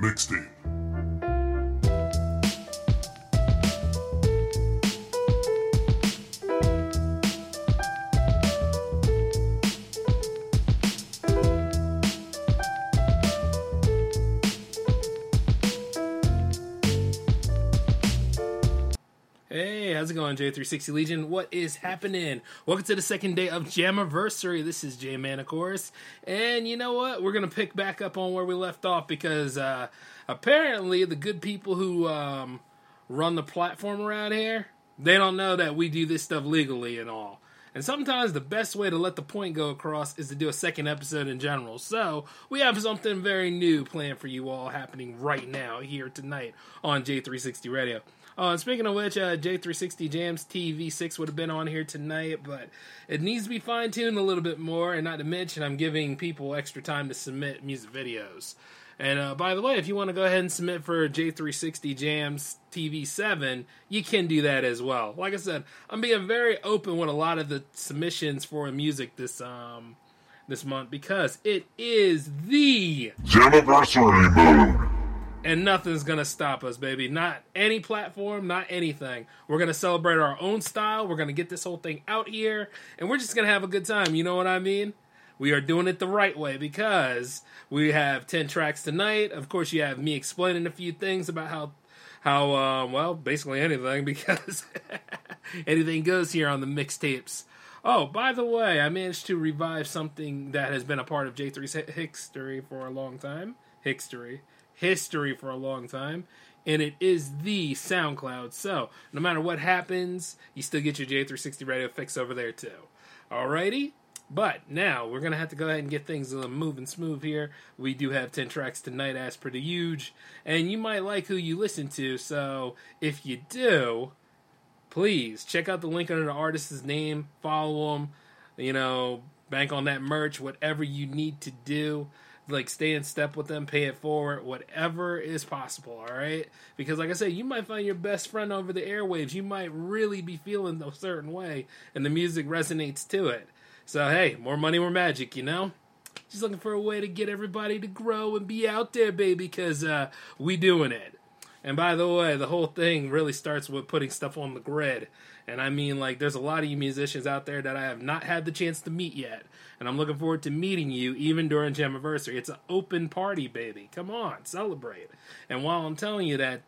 Mixtape. Going, J360 Legion? What is happening? Welcome to the second day of Jammaversary. This is J Man, of course. And you know what? We're going to pick back up on where we left off because uh, apparently the good people who um, run the platform around here, they don't know that we do this stuff legally and all. And sometimes the best way to let the point go across is to do a second episode in general. So we have something very new planned for you all happening right now here tonight on J360 Radio. Uh, speaking of which, uh, J360 Jams TV6 would have been on here tonight, but it needs to be fine tuned a little bit more. And not to mention, I'm giving people extra time to submit music videos. And uh, by the way, if you want to go ahead and submit for J360 Jams TV7, you can do that as well. Like I said, I'm being very open with a lot of the submissions for music this um this month because it is the Jammaversary mode. And nothing's gonna stop us, baby. Not any platform, not anything. We're gonna celebrate our own style. We're gonna get this whole thing out here, and we're just gonna have a good time. You know what I mean? We are doing it the right way because we have ten tracks tonight. Of course, you have me explaining a few things about how how um, well basically anything because anything goes here on the mixtapes. Oh, by the way, I managed to revive something that has been a part of J3's history for a long time. History. History for a long time. And it is the SoundCloud. So, no matter what happens, you still get your J360 radio fix over there too. Alrighty? But now we're gonna have to go ahead and get things moving smooth here. We do have ten tracks tonight, as pretty huge, and you might like who you listen to. So if you do, please check out the link under the artist's name, follow them, you know, bank on that merch, whatever you need to do. Like stay in step with them, pay it forward, whatever is possible, all right? Because like I said, you might find your best friend over the airwaves. You might really be feeling a certain way and the music resonates to it. So hey, more money, more magic, you know? Just looking for a way to get everybody to grow and be out there, baby, because uh, we doing it. And by the way, the whole thing really starts with putting stuff on the grid. And I mean, like, there's a lot of you musicians out there that I have not had the chance to meet yet. And I'm looking forward to meeting you even during Jammaversary. It's an open party, baby. Come on, celebrate. And while I'm telling you that,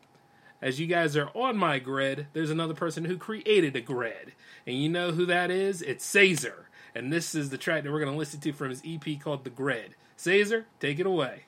as you guys are on my grid, there's another person who created a grid. And you know who that is? It's SAZER. And this is the track that we're going to listen to from his EP called The Grid. SAZER, take it away.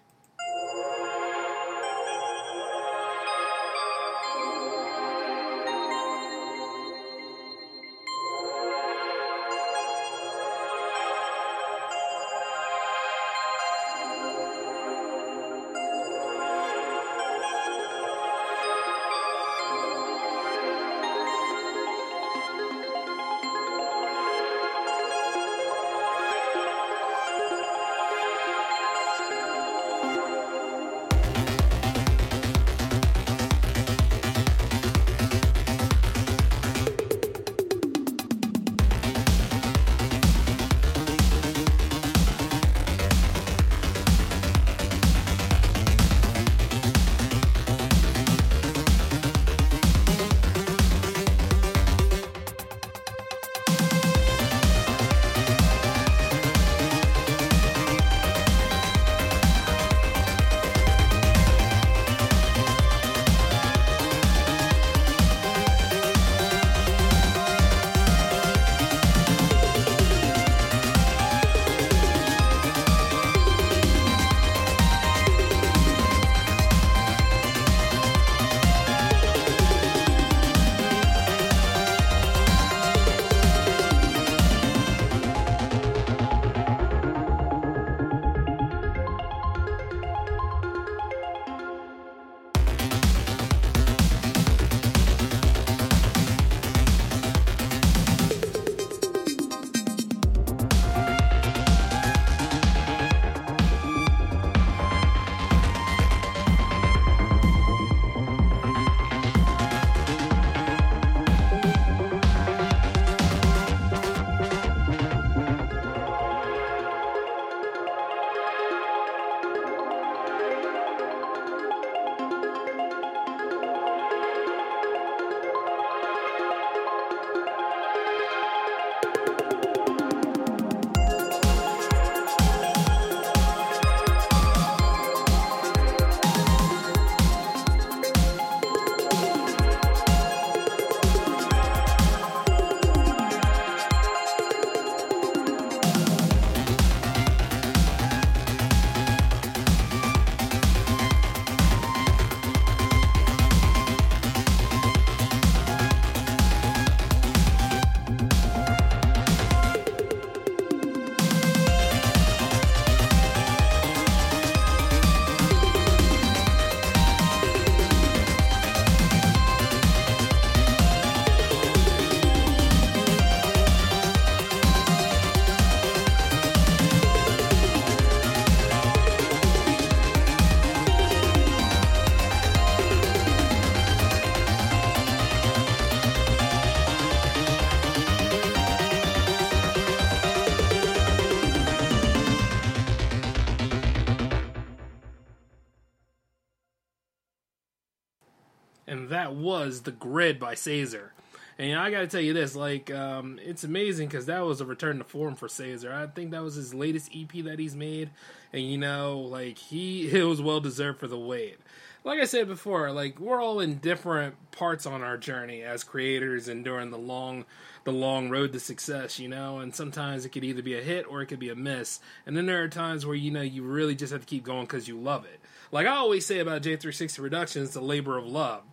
Was The Grid by SAZER. And you know, I got to tell you this, like, um, it's amazing because that was a return to form for SAZER. I think that was his latest EP that he's made, and you know, like he it was well deserved for the wait. Like I said before, like we're all in different parts on our journey as creators and during the long the long road to success, you know, and sometimes it could either be a hit or it could be a miss. And then there are times where you know you really just have to keep going because you love it. Like I always say about J360 Productions, it's a labor of love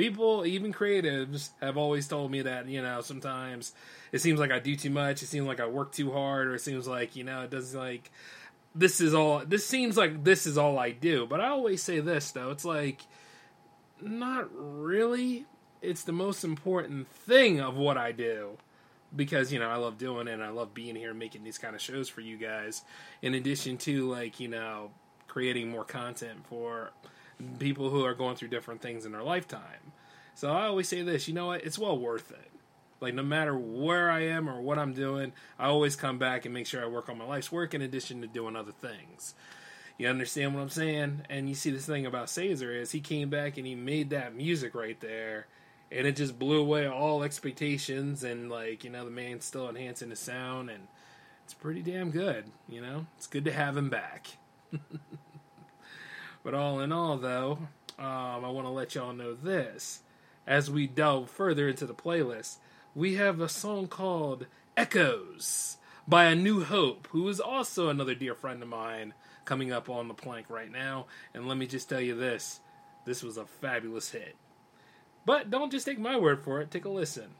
people, even creatives, have always told me that you know sometimes it seems like I do too much. It seems like I work too hard, or it seems like you know it doesn't like this is all. This seems like this is all I do. But I always say this though. It's like not really. It's the most important thing of what I do because you know I love doing it and I love being here making these kind of shows for you guys in addition to like you know creating more content for people who are going through different things in their lifetime. So I always say this, you know what? It's well worth it. Like no matter where I am or what I'm doing, I always come back and make sure I work on my life's work in addition to doing other things. You understand what I'm saying? And you see this thing about SAZER is he came back and he made that music right there and it just blew away all expectations and like, you know, the man's still enhancing the sound and it's pretty damn good, you know? It's good to have him back. But all in all, though, um, I want to let y'all know this. As we delve further into the playlist, we have a song called Echoes by A New Hope, who is also another dear friend of mine coming up on the plank right now. And let me just tell you this this was a fabulous hit. But don't just take my word for it, take a listen.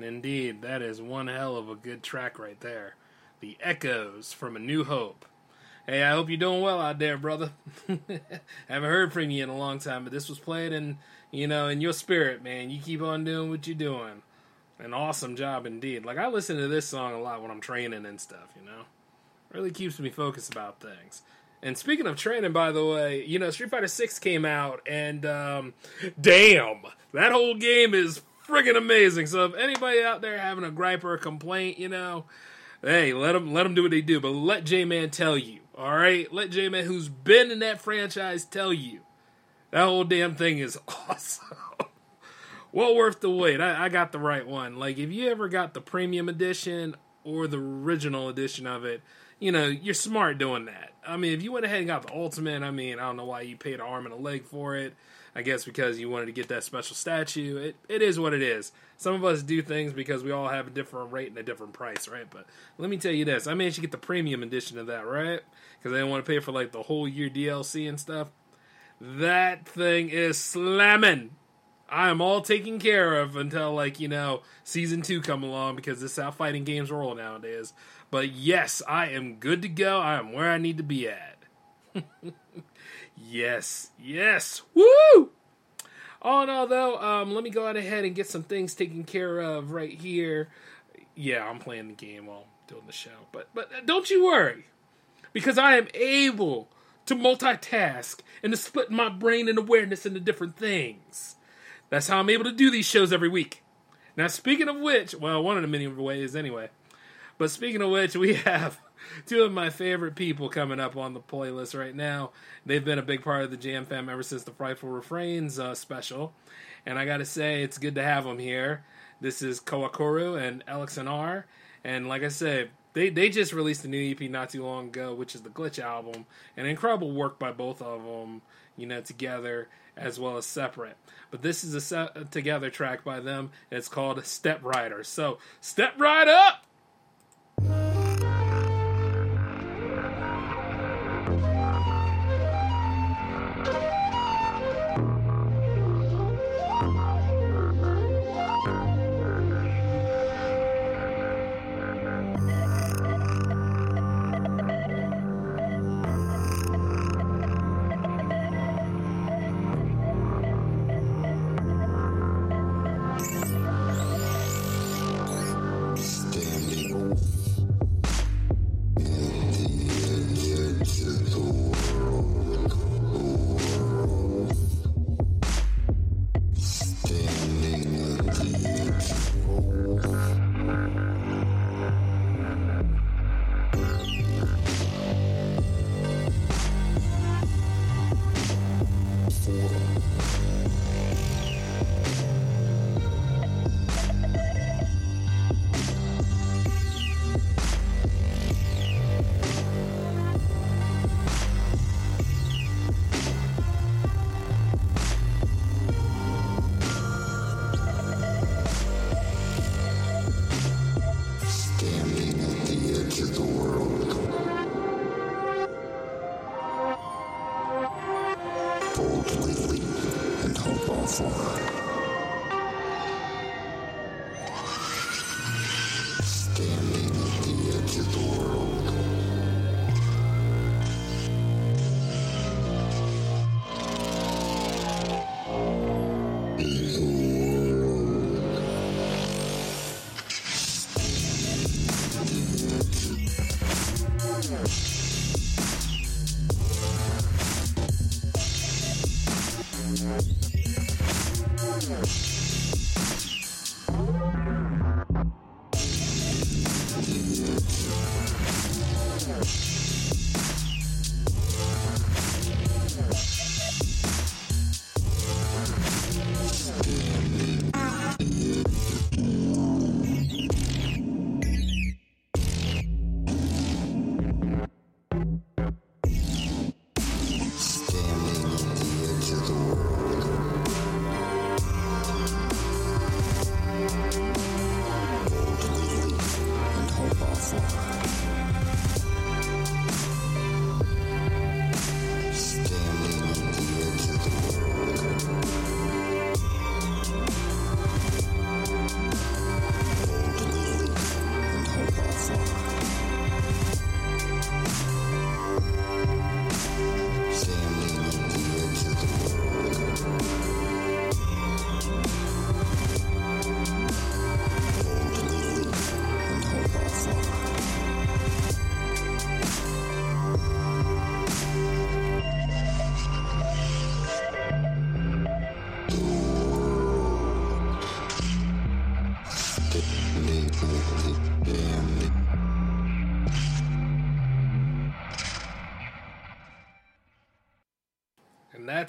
And indeed, that is one hell of a good track right there. The Echoes from A New Hope. Hey, I hope you're doing well out there, brother. Haven't heard from you in a long time, but this was played in, you know, in your spirit, man. You keep on doing what you're doing. An awesome job indeed. Like I listen to this song a lot when I'm training and stuff, you know. Really keeps me focused about things. And speaking of training, by the way, you know, Street Fighter Six came out, and um, damn, that whole game is friggin' amazing. So if anybody out there having a gripe or a complaint, you know, hey, let them let them do what they do, but let J Man tell you, all right? Let J Man, who's been in that franchise, tell you that whole damn thing is awesome. well worth the wait. I, I got the right one. Like if you ever got the premium edition or the original edition of it, you know, you're smart doing that. I mean, if you went ahead and got the ultimate, I mean, I don't know why you paid an arm and a leg for it. I guess because you wanted to get that special statue. It it is what it is. Some of us do things because we all have a different rate and a different price, right? But let me tell you this: I managed to get the premium edition of that, right? Because I didn't want to pay for like the whole year DLC and stuff. That thing is slamming. I am all taken care of until like you know season two come along because this is how fighting games roll nowadays. But yes, I am good to go. I am where I need to be at. yes, yes, woo! All in all, though, um, let me go out ahead and get some things taken care of right here. Yeah, I'm playing the game while doing the show, but but don't you worry, because I am able to multitask and to split my brain and awareness into different things. That's how I'm able to do these shows every week. Now, speaking of which, well, one of the many ways anyway. But speaking of which, we have two of my favorite people coming up on the playlist right now. They've been a big part of the Jam Fam ever since the Frightful Refrains uh, special. And I gotta say, it's good to have them here. This is Kawakuro and LXNR. And R, and like I said, they, they just released a new EP not too long ago, which is the Glitch album. And incredible work by both of them, you know, together as well as separate. But this is a set together track by them. And it's called Steprider. So, step right up! Standing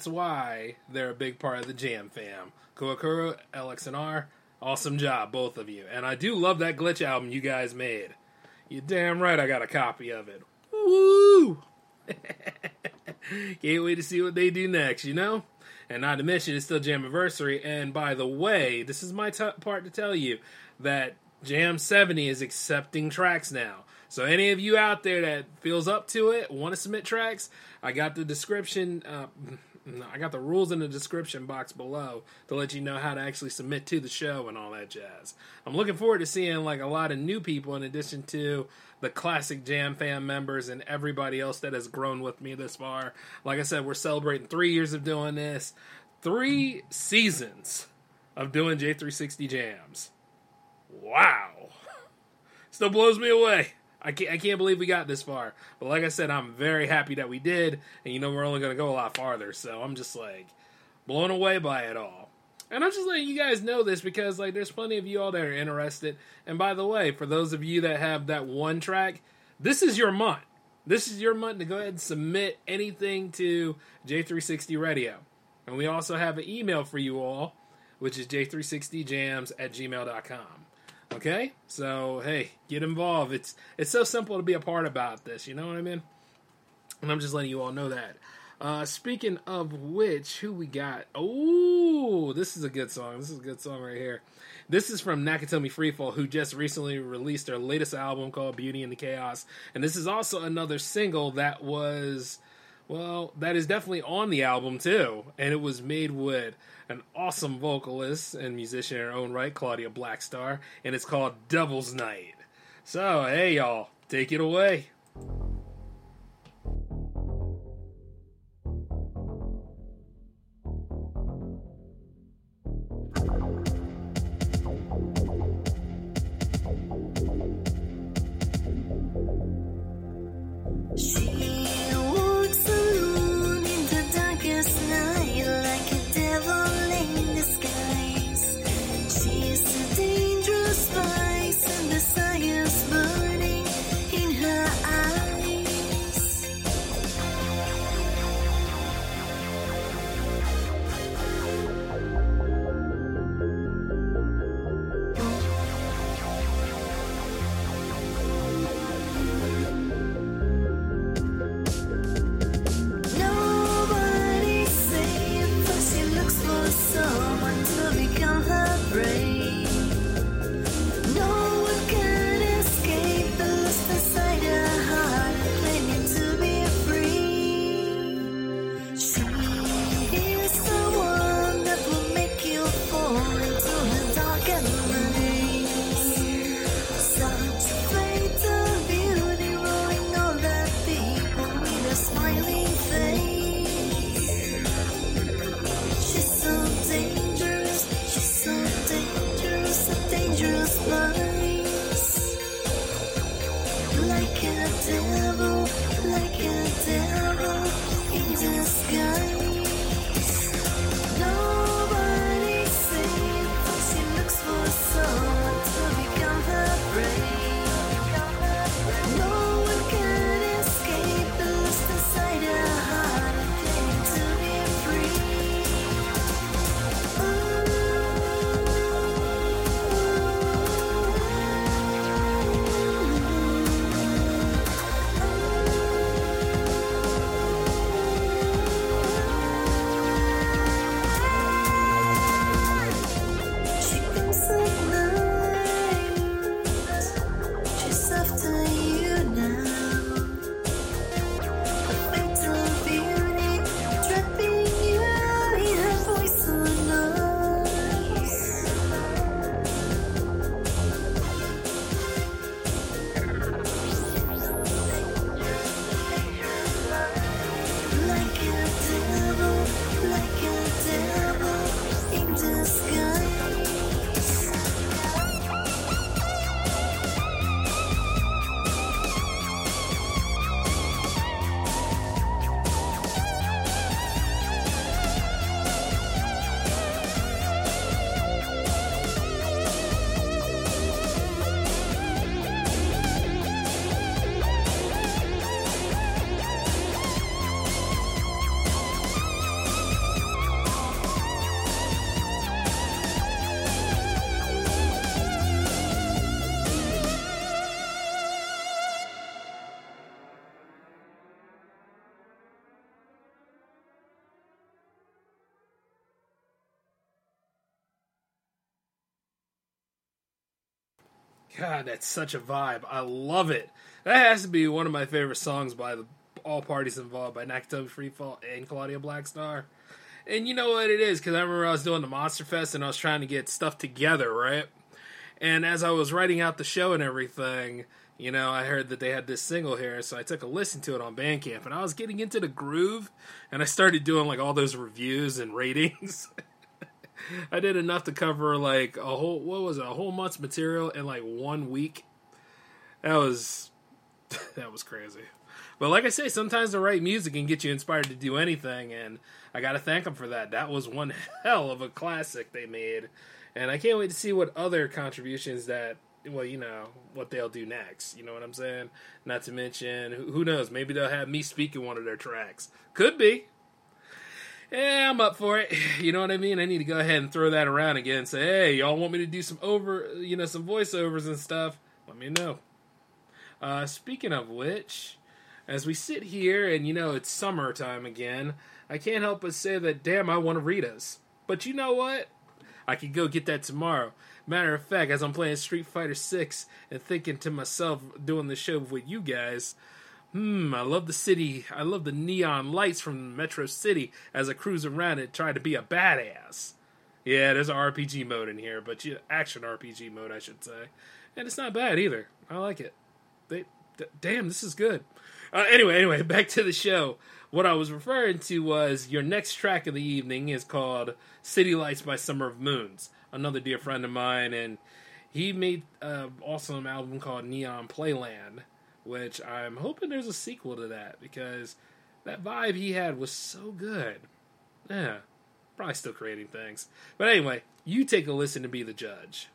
that's why they're a big part of the Jam fam. Kawakuro, LXNR, awesome job, both of you. And I do love that glitch album you guys made. You damn right I got a copy of it. Woo! Can't wait to see what they do next, you know? And not to mention, it's still Jam Anniversary. And by the way, this is my t- part to tell you that Jam 70 is accepting tracks now. So any of you out there that feels up to it, want to submit tracks, I got the description. Uh, I got the rules in the description box below to let you know how to actually submit to the show and all that jazz. I'm looking forward to seeing like a lot of new people in addition to the classic Jam Fam members and everybody else that has grown with me this far. Like I said, we're celebrating three years of doing this, three seasons of doing J360 jams. Wow. Still blows me away. I can't, I can't believe we got this far. But like I said, I'm very happy that we did. And you know, we're only going to go a lot farther. So I'm just like blown away by it all. And I'm just letting you guys know this because like there's plenty of you all that are interested. And by the way, for those of you that have that one track, this is your month. This is your month to go ahead and submit anything to J360 Radio. And we also have an email for you all, which is j360jams at gmail.com. Okay? So hey, get involved. It's it's so simple to be a part about this, you know what I mean? And I'm just letting you all know that. Uh, speaking of which, who we got? Oh, this is a good song. This is a good song right here. This is from Nakatomi Freefall, who just recently released their latest album called Beauty and the Chaos. And this is also another single that was, well, that is definitely on the album too. And it was made with an awesome vocalist and musician in her own right, Claudia Blackstar. And it's called Devil's Night. So, hey, y'all, take it away. Someone to become her prey. God, that's such a vibe. I love it. That has to be one of my favorite songs by the all parties involved by Nakatomi Freefall and Claudia Blackstar. And you know what it is because I remember I was doing the Monster Fest and I was trying to get stuff together, right? And as I was writing out the show and everything, you know, I heard that they had this single here, so I took a listen to it on Bandcamp, and I was getting into the groove, and I started doing like all those reviews and ratings. I did enough to cover like a whole what was it, a whole month's material in like one week. That was that was crazy. But like I say, sometimes the right music can get you inspired to do anything, and I got to thank them for that. That was one hell of a classic they made, and I can't wait to see what other contributions that well, you know what they'll do next. You know what I'm saying? Not to mention, who knows? Maybe they'll have me speak in one of their tracks. Could be. Yeah, I'm up for it. You know what I mean? I need to go ahead and throw that around again and say, hey, y'all want me to do some over, you know, some voiceovers and stuff? Let me know. Uh, speaking of which, as we sit here and, you know, it's summertime again, I can't help but say that, damn, I want Ritas. But you know what? I could go get that tomorrow. Matter of fact, as I'm playing Street Fighter 6 and thinking to myself, doing the show with you guys, Hmm, I love the city. I love the neon lights from Metro City as I cruise around and try to be a badass. Yeah, there's an RPG mode in here, but you, action RPG mode, I should say. And it's not bad either. I like it. They, d- damn, this is good. Uh, anyway, anyway, back to the show. What I was referring to was your next track of the evening is called City Lights by Summer of Moons. Another dear friend of mine, and he made an awesome album called Neon Playland which I'm hoping there's a sequel to that because that vibe he had was so good. Yeah, probably still creating things. But anyway, you take a listen to be the judge.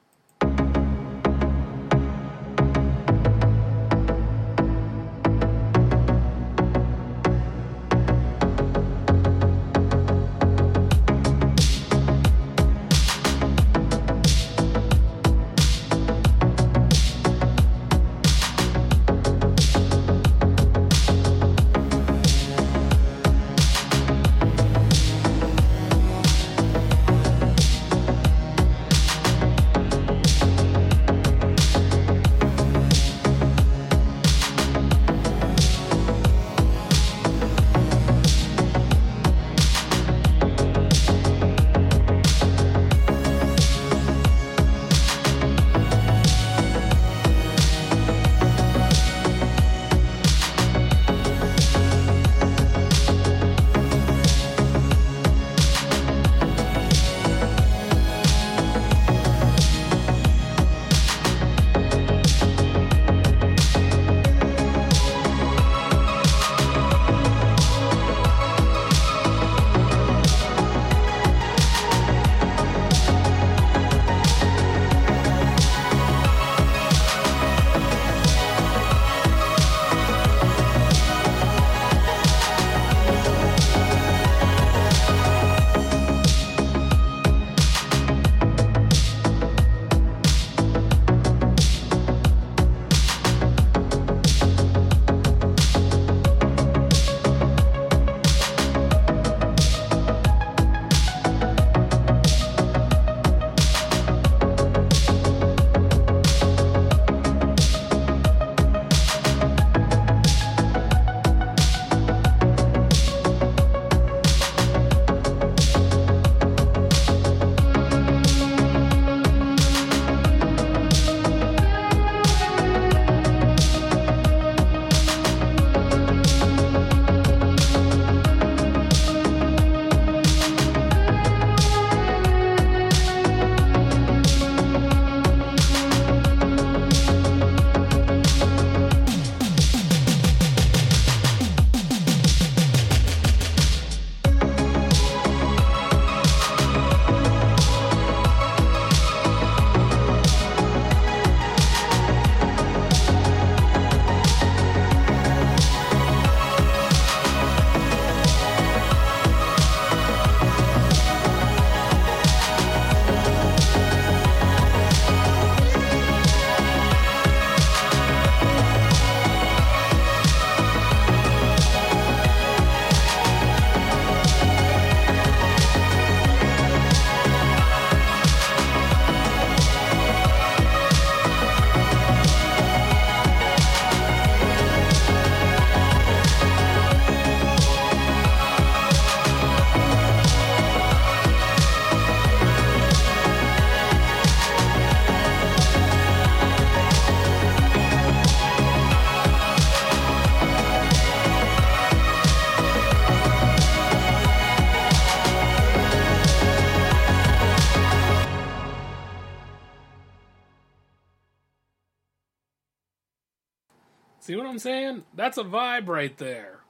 That's a vibe right there.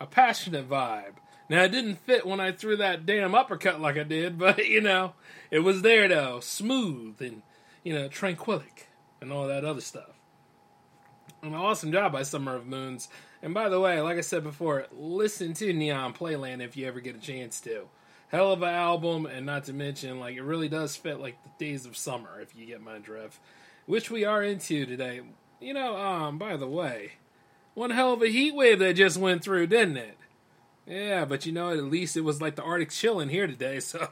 A passionate vibe. Now, it didn't fit when I threw that damn uppercut like I did, but, you know, it was there, though. Smooth and, you know, tranquilic and all that other stuff. An awesome job by Summer of Moons. And by the way, like I said before, listen to Neon Playland if you ever get a chance to. Hell of an album, and not to mention, like, it really does fit, like, the days of summer, if you get my drift. Which we are into today. You know, um, by the way, one hell of a heat wave that just went through, didn't it? Yeah, but you know, at least it was like the Arctic chill in here today, so.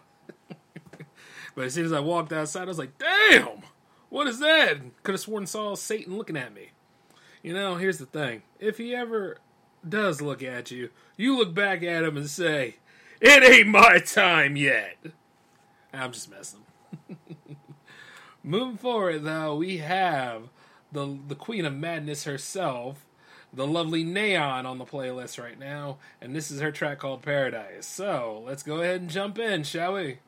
but as soon as I walked outside, I was like, damn! What is that? Could have sworn saw Satan looking at me. You know, here's the thing. If he ever does look at you, you look back at him and say, It ain't my time yet. I'm just messing. Moving forward, though, we have the the Queen of Madness herself, the lovely Neaon, on the playlist right now, and this is her track called Paradise. So let's go ahead and jump in, shall we?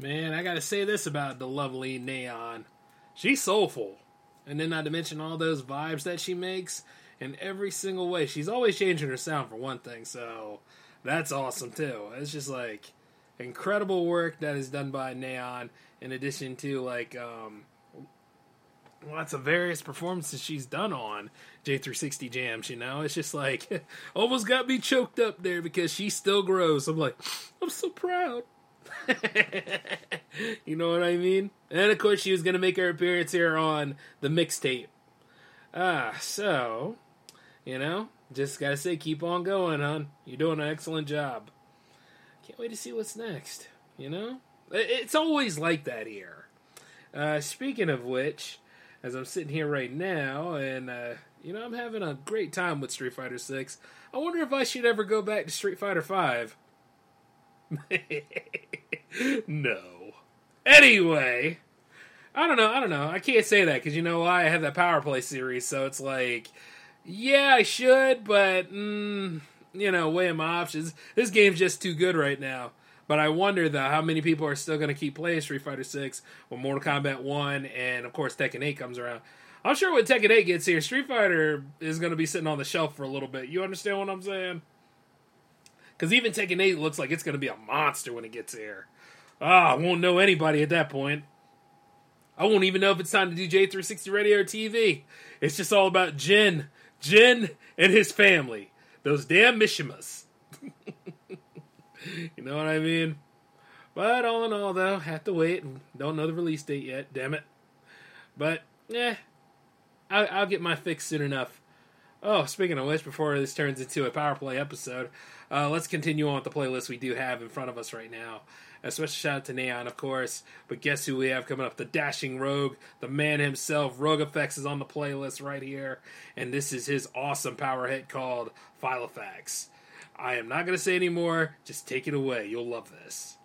Man, I gotta say this about the lovely Neaon. She's soulful. And then not to mention all those vibes that she makes in every single way. She's always changing her sound for one thing, so that's awesome too. It's just like incredible work that is done by Neaon in addition to like um lots of various performances she's done on J360 Jams, you know? It's just like almost got me choked up there because she still grows. I'm like, I'm so proud. you know what I mean? And of course, she was going to make her appearance here on the mixtape. Ah, so, you know, just got to say, keep on going, hon. You're doing an excellent job. Can't wait to see what's next, you know? It's always like that here. Uh, speaking of which, as I'm sitting here right now, and, uh, you know, I'm having a great time with Street Fighter 6, I wonder if I should ever go back to Street Fighter 5. no. Anyway, I don't know. I don't know. I can't say that because you know why? I have that Power Play series, so it's like, yeah, I should, but mm, you know, weighing my options. This game's just too good right now. But I wonder though how many people are still going to keep playing Street Fighter Six when Mortal Kombat One and of course Tekken Eight comes around. I'm sure when Tekken Eight gets here, Street Fighter is going to be sitting on the shelf for a little bit. You understand what I'm saying? Because even Tekken 8 looks like it's going to be a monster when it gets here. Ah, I won't know anybody at that point. I won't even know if it's time to do J360 radio or TV. It's just all about Jin. Jin and his family. Those damn Mishimas. you know what I mean? But all in all, though, have to wait don't know the release date yet. Damn it. But, eh, I, I'll get my fix soon enough. Oh, speaking of which, before this turns into a power play episode, uh, let's continue on with the playlist we do have in front of us right now. A special shout out to Neaon, of course. But guess who we have coming up? The Dashing Rogue, the man himself. Rogue FX is on the playlist right here. And this is his awesome power hit called Filofax. I am not going to say any more. Just take it away. You'll love this.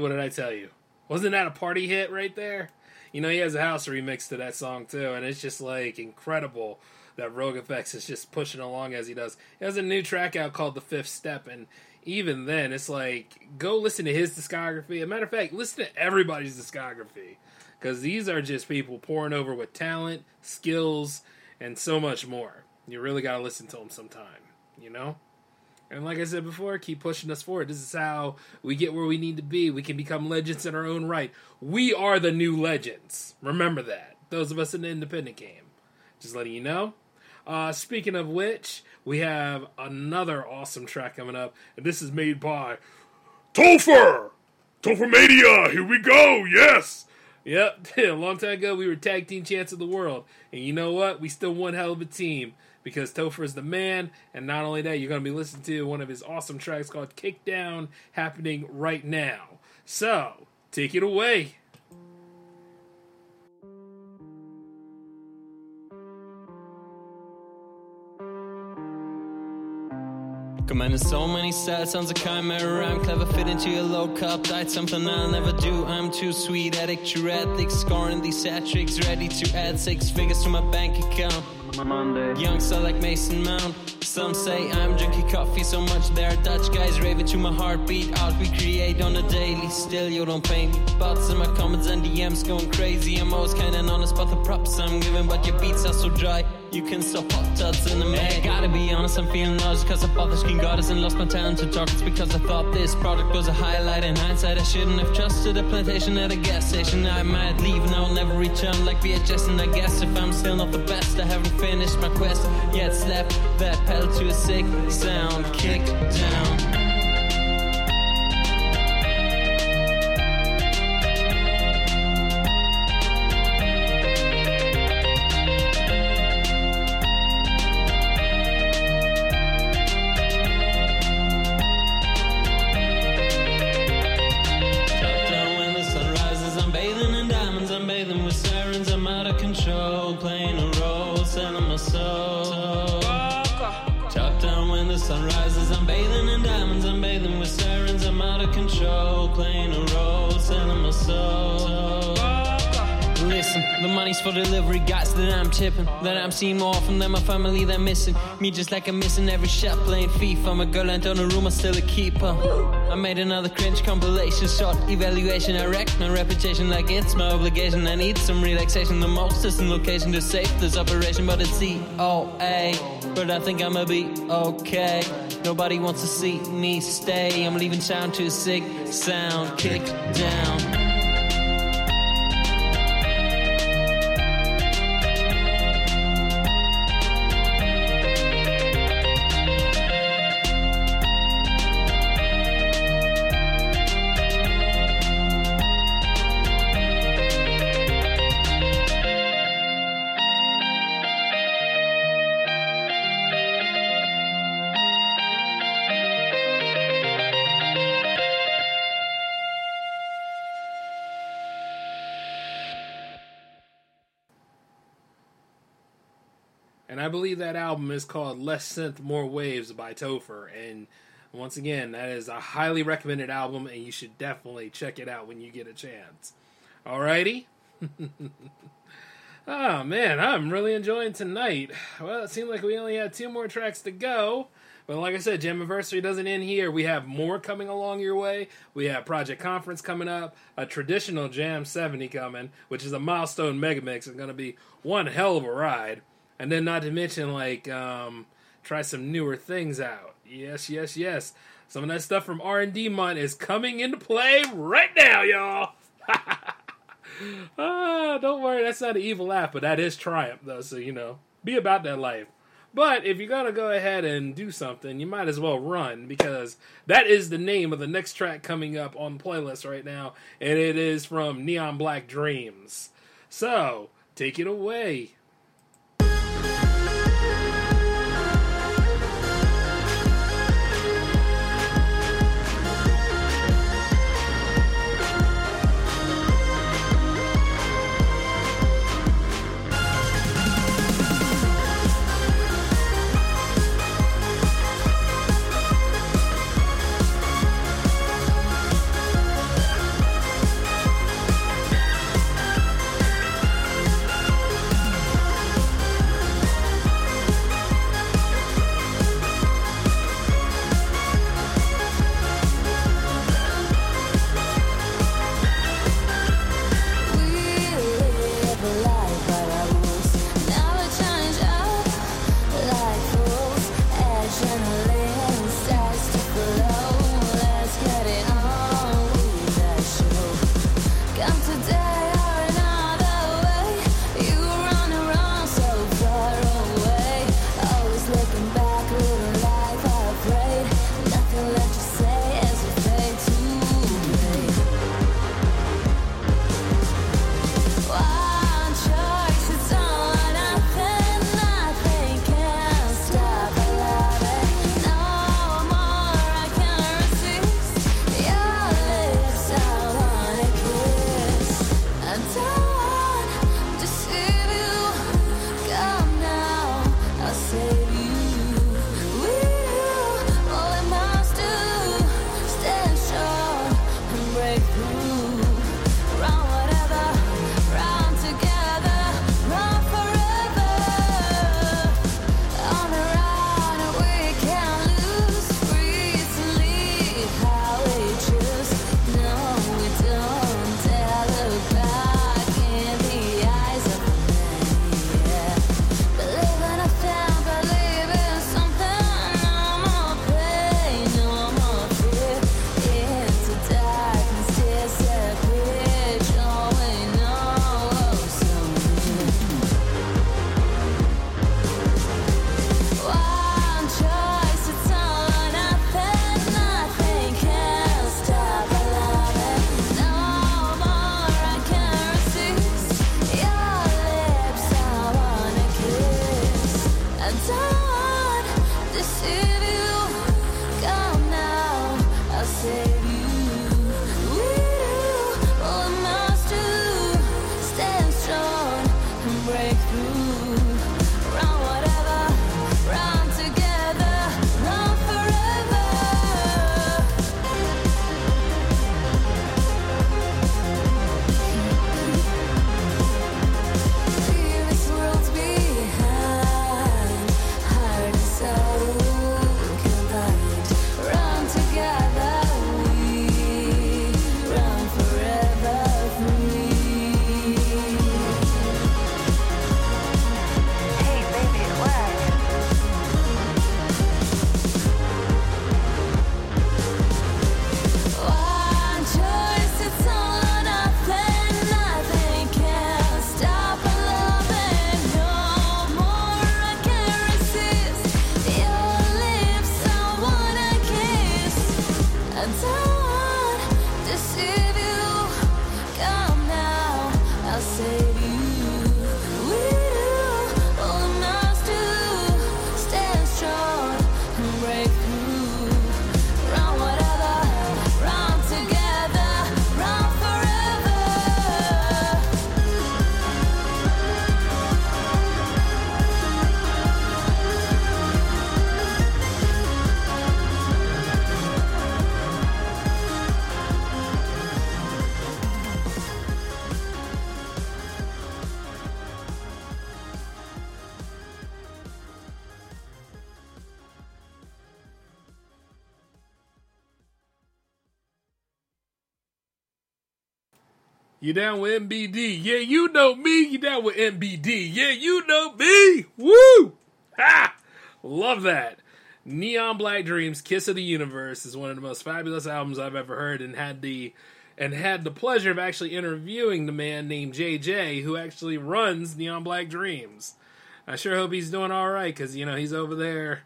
What did I tell you? Wasn't that a party hit right there? You know, he has a house remix to that song too, and it's just like incredible that Rogue FX is just pushing along as he does. He has a new track out called The Fifth Step, and even then, it's like go listen to his discography. As a matter of fact, listen to everybody's discography because these are just people pouring over with talent, skills, and so much more. You really got to listen to them sometime, you know? And like I said before, keep pushing us forward. This is how we get where we need to be. We can become legends in our own right. We are the new legends. Remember that. Those of us in the independent game. Just letting you know. Uh, speaking of which, we have another awesome track coming up, and this is made by Topher! Topher Media! here we go, yes! Yep, a long time ago we were tag team champs of the world, and you know what? We still one hell of a team because Topher is the man, and not only that, you're going to be listening to one of his awesome tracks called "Kickdown" happening right now. So take it away. Commanding so many sad sounds a chimera. I'm clever, fit into your low cup diet. Something I'll never do. I'm too sweet, addict ethics. Scoring these hat tricks, ready to add six figures to my bank account. Youngster like Mason Mount. Some say I'm drinking coffee so much there are Dutch guys raving to my heartbeat. Art we create on a daily. Still, you don't pay me. Bots in my comments and DMs going crazy. I'm always kinda honest about the props I'm giving, but your beats are so dry. You can stop hot tuts in the May. Gotta be honest, I'm feeling lost cause I bought the screen goddess and lost my talent to talk. It's because I thought this product was a highlight. In hindsight, I shouldn't have trusted a plantation at a gas station. I might leave and I'll never return like VHS. And I guess if I'm still not the best, I haven't finished my quest yet. Slap that pedal to a sick sound, kick down. Guys that I'm. Seeing more often than my family that missing. Me just like I'm missing every shot playing FIFA. My girl ain't on the room, I'm still a keeper. I made another cringe compilation, short evaluation. I wrecked my reputation like it's my obligation. I need some relaxation. The most distant location to save this operation, but it's COA. But I think I'ma be okay. Nobody wants to see me stay. I'm leaving town to a sick sound, kick down. That album is called Less Synth, More Waves by Topher. And once again, that is a highly recommended album, and you should definitely check it out when you get a chance. Alrighty? oh man, I'm really enjoying tonight. Well, it seemed like we only had two more tracks to go. But like I said, Jammaversary doesn't end here. We have more coming along your way. We have Project Conference coming up, a traditional Jam 70 coming, which is a milestone mega mix. It's going to be one hell of a ride. And then not to mention like um, try some newer things out. Yes, yes, yes. Some of that stuff from R and D Month is coming into play right now, y'all. ah, don't worry, that's not an evil laugh, but that is triumph, though. So you know, be about that life. But if you're gonna go ahead and do something, you might as well run because that is the name of the next track coming up on the playlist right now, and it is from Neon Black Dreams. So take it away. You down with NBD? Yeah, you know me. You down with NBD? Yeah, you know me. Woo! Ha! Love that. Neon Black Dreams Kiss of the Universe is one of the most fabulous albums I've ever heard and had the and had the pleasure of actually interviewing the man named JJ who actually runs Neon Black Dreams. I sure hope he's doing all right cuz you know, he's over there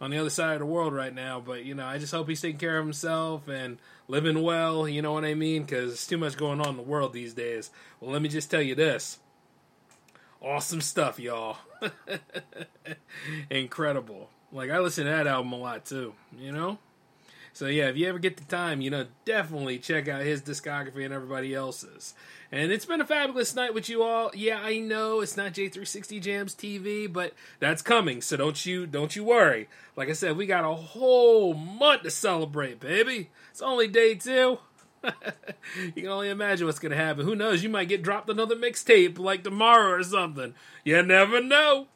on the other side of the world right now, but you know, I just hope he's taking care of himself and living well, you know what I mean? Cuz there's too much going on in the world these days. Well, let me just tell you this. Awesome stuff, y'all. Incredible. Like I listen to that album a lot too, you know? So yeah, if you ever get the time, you know, definitely check out his discography and everybody else's. And it's been a fabulous night with you all. Yeah, I know it's not J360 Jams TV, but that's coming. So don't you don't you worry. Like I said, we got a whole month to celebrate, baby. It's only day 2. you can only imagine what's going to happen. Who knows? You might get dropped another mixtape like tomorrow or something. You never know.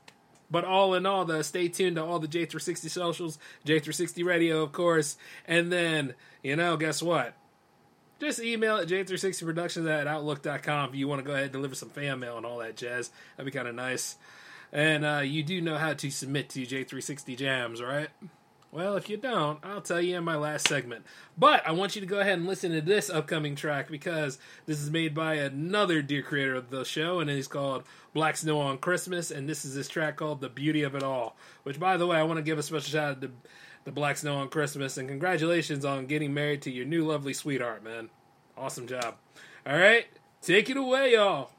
But all in all, though, stay tuned to all the J360 socials, J360 radio, of course. And then, you know, guess what? Just email at J360productions at Outlook.com if you want to go ahead and deliver some fan mail and all that jazz. That'd be kind of nice. And uh, you do know how to submit to J360 Jams, right? Well, if you don't, I'll tell you in my last segment. But I want you to go ahead and listen to this upcoming track because this is made by another dear creator of the show, and it's called Black Snow on Christmas. And this is this track called The Beauty of It All. Which, by the way, I want to give a special shout out to the Black Snow on Christmas, and congratulations on getting married to your new lovely sweetheart, man. Awesome job. All right, take it away, y'all.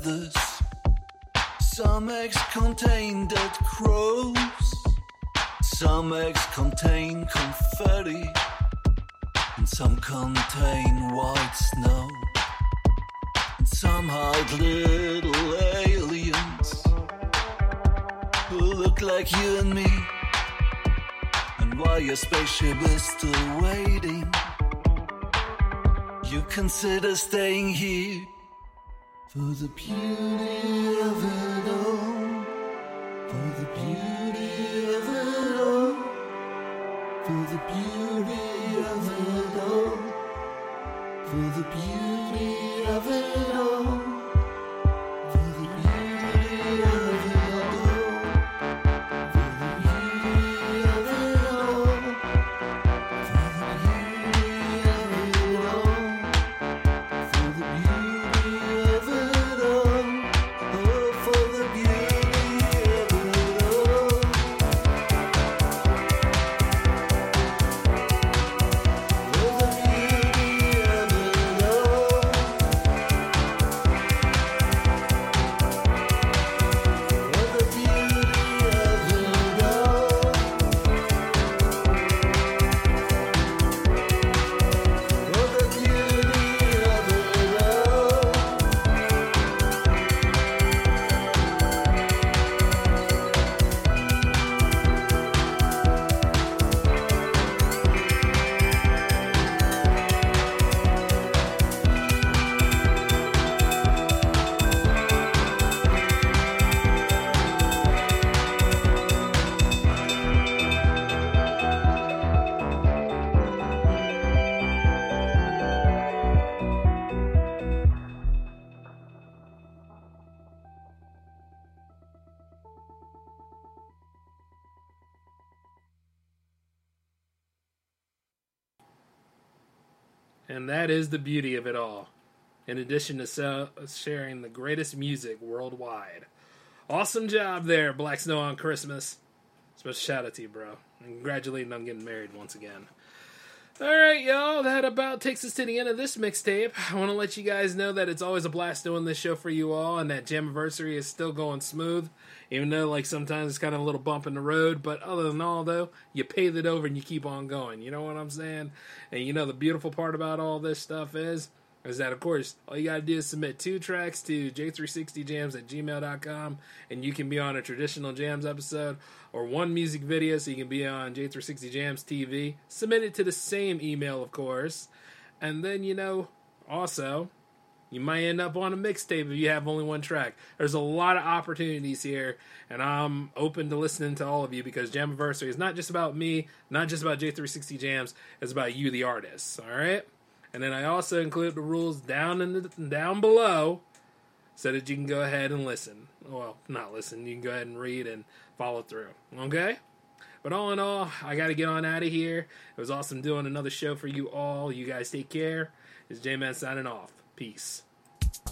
Feathers, some eggs contain dead crows, some eggs contain confetti, and some contain white snow. And some hide little aliens who look like you and me. And while your spaceship is still waiting, you consider staying here for the beauty of it all. For the beauty of it all. For the beauty of it all. For the beauty of it all. And that is the beauty of it all. In addition to so- sharing the greatest music worldwide. Awesome job there, Black Snow on Christmas. Special shout out to you, bro. And congratulating on getting married once again. Alright, y'all, that about takes us to the end of this mixtape. I want to let you guys know that it's always a blast doing this show for you all, and that Jammaversary is still going smooth, even though, like, sometimes it's kind of a little bump in the road. But other than all, though, you pave it over and you keep on going. You know what I'm saying? And you know, the beautiful part about all this stuff is, is that, of course, all you gotta do is submit two tracks to j360jams at gmail.com, and you can be on a traditional jams episode, or one music video so you can be on J360 Jams TV. Submit it to the same email, of course. And then, you know, also, you might end up on a mixtape if you have only one track. There's a lot of opportunities here, and I'm open to listening to all of you because Jammaversary is not just about me, not just about J360 Jams, it's about you, the artists, alright? And then I also include the rules down in the down below so that you can go ahead and listen. Well, not listen, you can go ahead and read and follow through. Okay? But all in all, I got to get on out of here. It was awesome doing another show for you all. You guys take care. It's J Man signing off. Peace.